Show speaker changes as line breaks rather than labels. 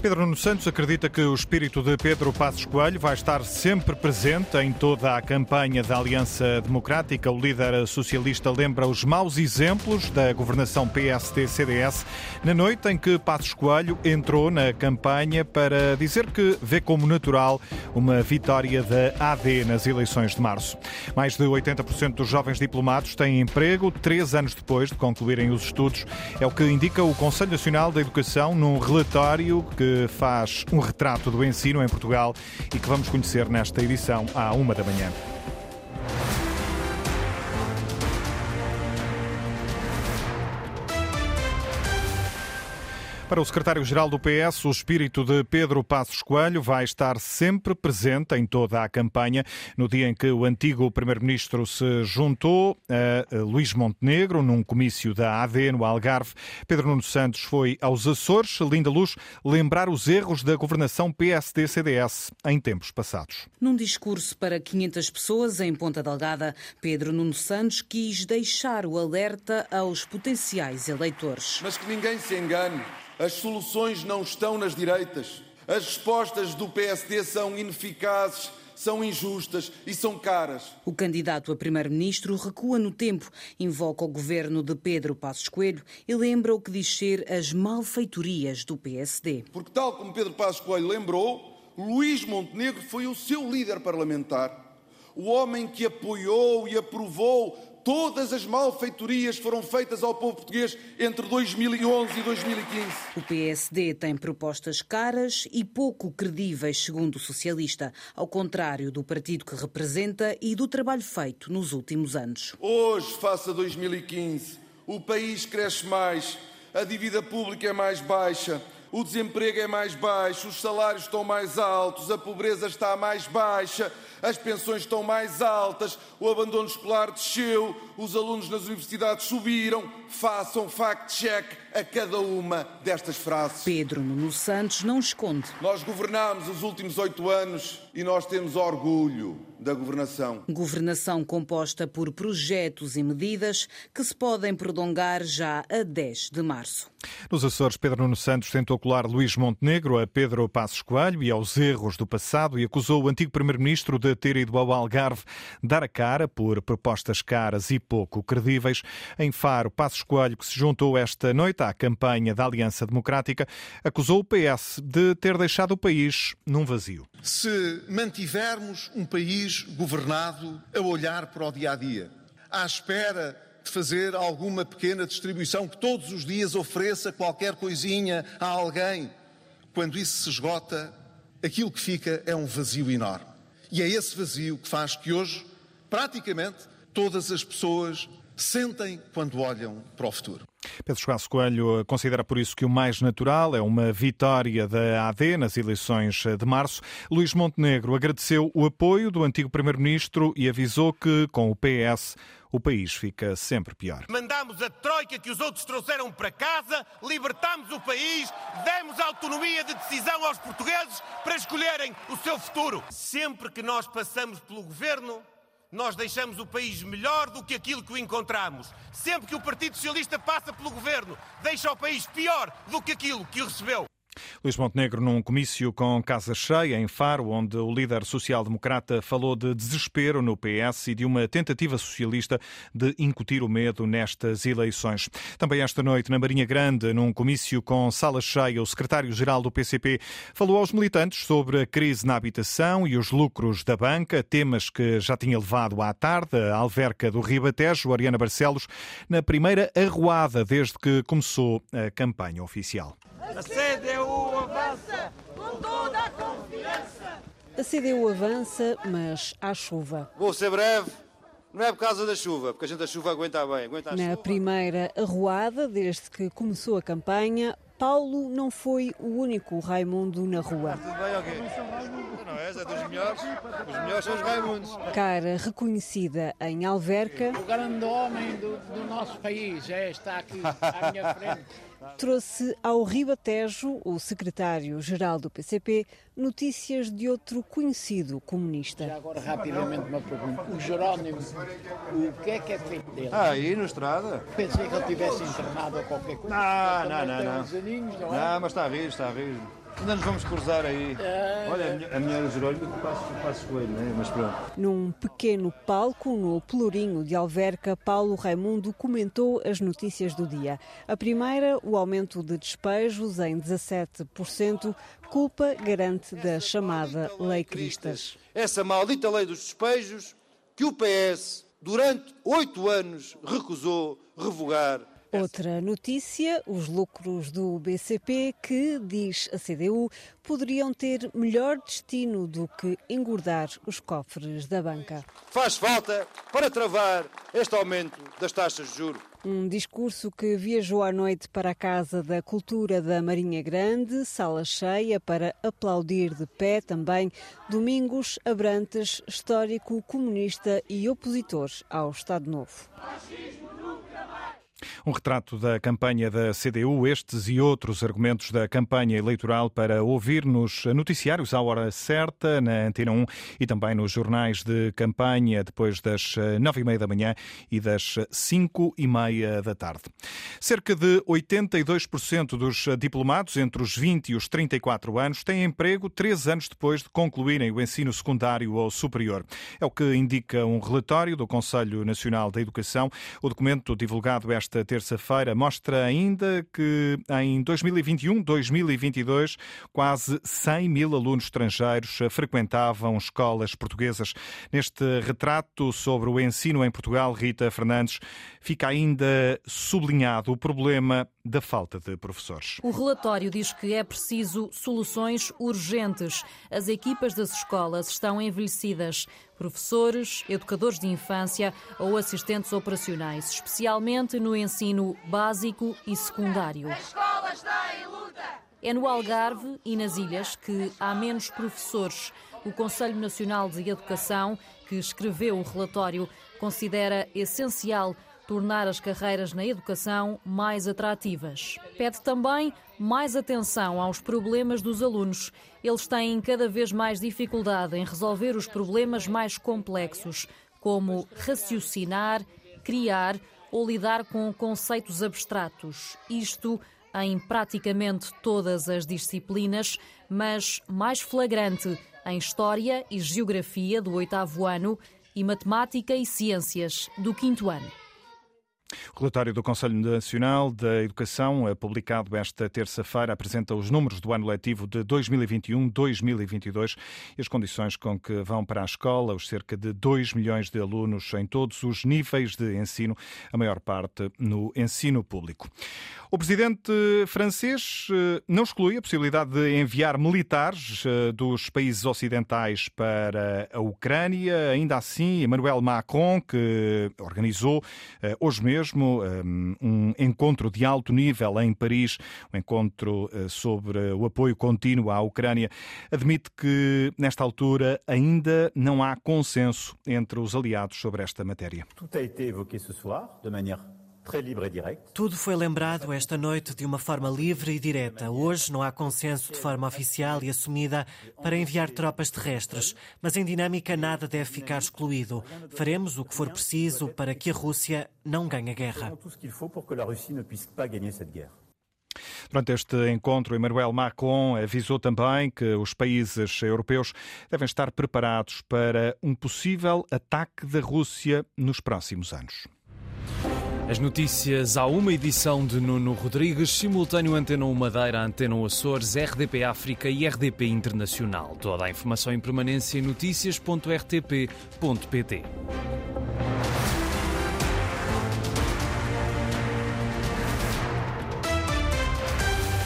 Pedro Nuno Santos acredita que o espírito de Pedro Passos Coelho vai estar sempre presente em toda a campanha da Aliança Democrática. O líder socialista lembra os maus exemplos da governação PSD-CDS na noite em que Passos Coelho entrou na campanha para dizer que vê como natural uma vitória da AD nas eleições de março. Mais de 80% dos jovens diplomados têm emprego três anos depois de concluírem os estudos. É o que indica o Conselho Nacional da Educação num relatório que faz um retrato do ensino em Portugal e que vamos conhecer nesta edição à uma da manhã. Para o secretário-geral do PS, o espírito de Pedro Passos Coelho vai estar sempre presente em toda a campanha. No dia em que o antigo primeiro-ministro se juntou a Luís Montenegro num comício da AD no Algarve, Pedro Nuno Santos foi aos Açores, Linda Luz, lembrar os erros da governação PSD-CDS em tempos passados.
Num discurso para 500 pessoas em Ponta Delgada, Pedro Nuno Santos quis deixar o alerta aos potenciais eleitores.
Mas que ninguém se engane. As soluções não estão nas direitas. As respostas do PSD são ineficazes, são injustas e são caras.
O candidato a primeiro-ministro recua no tempo, invoca o governo de Pedro Passos Coelho e lembra o que diz ser as malfeitorias do PSD.
Porque, tal como Pedro Passos Coelho lembrou, Luís Montenegro foi o seu líder parlamentar, o homem que apoiou e aprovou todas as malfeitorias foram feitas ao povo português entre 2011 e 2015.
O PSD tem propostas caras e pouco credíveis, segundo o socialista, ao contrário do partido que representa e do trabalho feito nos últimos anos.
Hoje, face a 2015, o país cresce mais, a dívida pública é mais baixa o desemprego é mais baixo, os salários estão mais altos, a pobreza está mais baixa, as pensões estão mais altas, o abandono escolar desceu, os alunos nas universidades subiram. Façam fact-check a cada uma destas frases.
Pedro Nuno Santos não esconde.
Nós governámos os últimos oito anos e nós temos orgulho da governação.
Governação composta por projetos e medidas que se podem prolongar já a 10 de março.
Nos Açores, Pedro Nuno Santos tentou colar Luís Montenegro a Pedro Passos Coelho e aos erros do passado e acusou o antigo primeiro-ministro de ter ido ao Algarve dar a cara por propostas caras e pouco credíveis. Em Faro, Passos Coelho, que se juntou esta noite à campanha da Aliança Democrática, acusou o PS de ter deixado o país num vazio.
Se mantivermos um país governado a olhar para o dia a dia, à espera de fazer alguma pequena distribuição que todos os dias ofereça qualquer coisinha a alguém, quando isso se esgota, aquilo que fica é um vazio enorme. E é esse vazio que faz que hoje, praticamente, todas as pessoas sentem quando olham para o futuro.
Pedro Soares Coelho considera por isso que o mais natural é uma vitória da AD nas eleições de março. Luís Montenegro agradeceu o apoio do antigo primeiro-ministro e avisou que, com o PS, o país fica sempre pior.
Mandámos a troika que os outros trouxeram para casa, libertámos o país, demos autonomia de decisão aos portugueses para escolherem o seu futuro. Sempre que nós passamos pelo governo, nós deixamos o país melhor do que aquilo que o encontramos. Sempre que o Partido Socialista passa pelo governo, deixa o país pior do que aquilo que o recebeu.
Luís Montenegro, num comício com casa cheia em Faro, onde o líder social-democrata falou de desespero no PS e de uma tentativa socialista de incutir o medo nestas eleições. Também esta noite, na Marinha Grande, num comício com sala cheia, o secretário-geral do PCP falou aos militantes sobre a crise na habitação e os lucros da banca, temas que já tinha levado à tarde a alverca do Ribatejo, Ariana Barcelos, na primeira arruada desde que começou a campanha oficial.
A Com toda a confiança.
A CDU avança, mas há chuva.
Vou ser breve. Não é por causa da chuva, porque a gente a chuva aguenta bem. Aguenta
Na
chuva.
primeira arruada, desde que começou a campanha, Paulo não foi o único Raimundo na rua.
Tudo bem, ok? Não és, é dos melhores. Os melhores são os Raimundos.
Cara reconhecida em Alverca,
O grande homem do, do nosso país é, está aqui à minha frente.
Trouxe ao Ribatejo, o secretário-geral do PCP, notícias de outro conhecido
Já
comunista.
agora, rapidamente, uma pergunta. O Jerónimo, o que é que é feito dele?
Ah, aí no estrada?
Pensei que ele tivesse internado ou qualquer coisa.
Não, não, não, não.
aninhos, não é?
Não, mas está a rir, está a rir. Ainda nos vamos cruzar aí. Olha, a minha era Jerónimo que passo, passo coelho, né? mas pronto.
Num pequeno palco, no Pelourinho de Alverca, Paulo Raimundo comentou as notícias do dia. A primeira, o aumento de despejos em 17%, culpa garante da chamada Lei Cristas.
Essa maldita lei dos despejos que o PS, durante oito anos, recusou revogar
Outra notícia: os lucros do BCP, que, diz a CDU, poderiam ter melhor destino do que engordar os cofres da banca.
Faz falta para travar este aumento das taxas de juros.
Um discurso que viajou à noite para a Casa da Cultura da Marinha Grande, sala cheia para aplaudir de pé também Domingos Abrantes, histórico comunista e opositor ao Estado Novo.
Um retrato da campanha da CDU, estes e outros argumentos da campanha eleitoral para ouvir nos noticiários à hora certa, na Antena 1 e também nos jornais de campanha depois das eh, nove e meia da manhã e das cinco e meia da tarde. Cerca de 82% dos diplomados entre os 20 e os 34 anos têm emprego três anos depois de concluírem o ensino secundário ou superior. É o que indica um relatório do Conselho Nacional da Educação. O documento divulgado esta esta terça-feira mostra ainda que em 2021-2022 quase 100 mil alunos estrangeiros frequentavam escolas portuguesas. Neste retrato sobre o ensino em Portugal, Rita Fernandes, fica ainda sublinhado o problema da falta de professores.
O relatório diz que é preciso soluções urgentes. As equipas das escolas estão envelhecidas. Professores, educadores de infância ou assistentes operacionais, especialmente no ensino básico e secundário.
As escolas têm luta!
É no Algarve e nas ilhas que há menos professores. O Conselho Nacional de Educação, que escreveu o relatório, considera essencial tornar as carreiras na educação mais atrativas. Pede também mais atenção aos problemas dos alunos. Eles têm cada vez mais dificuldade em resolver os problemas mais complexos, como raciocinar, criar ou lidar com conceitos abstratos. Isto em praticamente todas as disciplinas, mas mais flagrante em História e Geografia do oitavo ano e Matemática e Ciências do quinto ano.
O relatório do Conselho Nacional da Educação, eh, publicado esta terça-feira, apresenta os números do ano letivo de 2021-2022 e as condições com que vão para a escola os cerca de 2 milhões de alunos em todos os níveis de ensino, a maior parte no ensino público. O presidente francês eh, não exclui a possibilidade de enviar militares eh, dos países ocidentais para a Ucrânia. Ainda assim, Emmanuel Macron, que organizou hoje mesmo mesmo um encontro de alto nível em Paris, um encontro eh, sobre o apoio contínuo à Ucrânia, admite que, nesta altura, ainda não há consenso entre os aliados sobre esta matéria.
Tudo a été évoqué ce soir, de maneira
tudo foi lembrado esta noite de uma forma livre e direta. Hoje não há consenso de forma oficial e assumida para enviar tropas terrestres, mas em dinâmica nada deve ficar excluído. Faremos o que for preciso para que a Rússia não ganhe a guerra.
Durante este encontro, Emmanuel Macron avisou também que os países europeus devem estar preparados para um possível ataque da Rússia nos próximos anos.
As notícias há uma edição de Nuno Rodrigues, simultâneo Antena 1 Madeira, Antena 1 Açores, RDP África e RDP Internacional. Toda a informação em permanência em notícias.rtp.pt.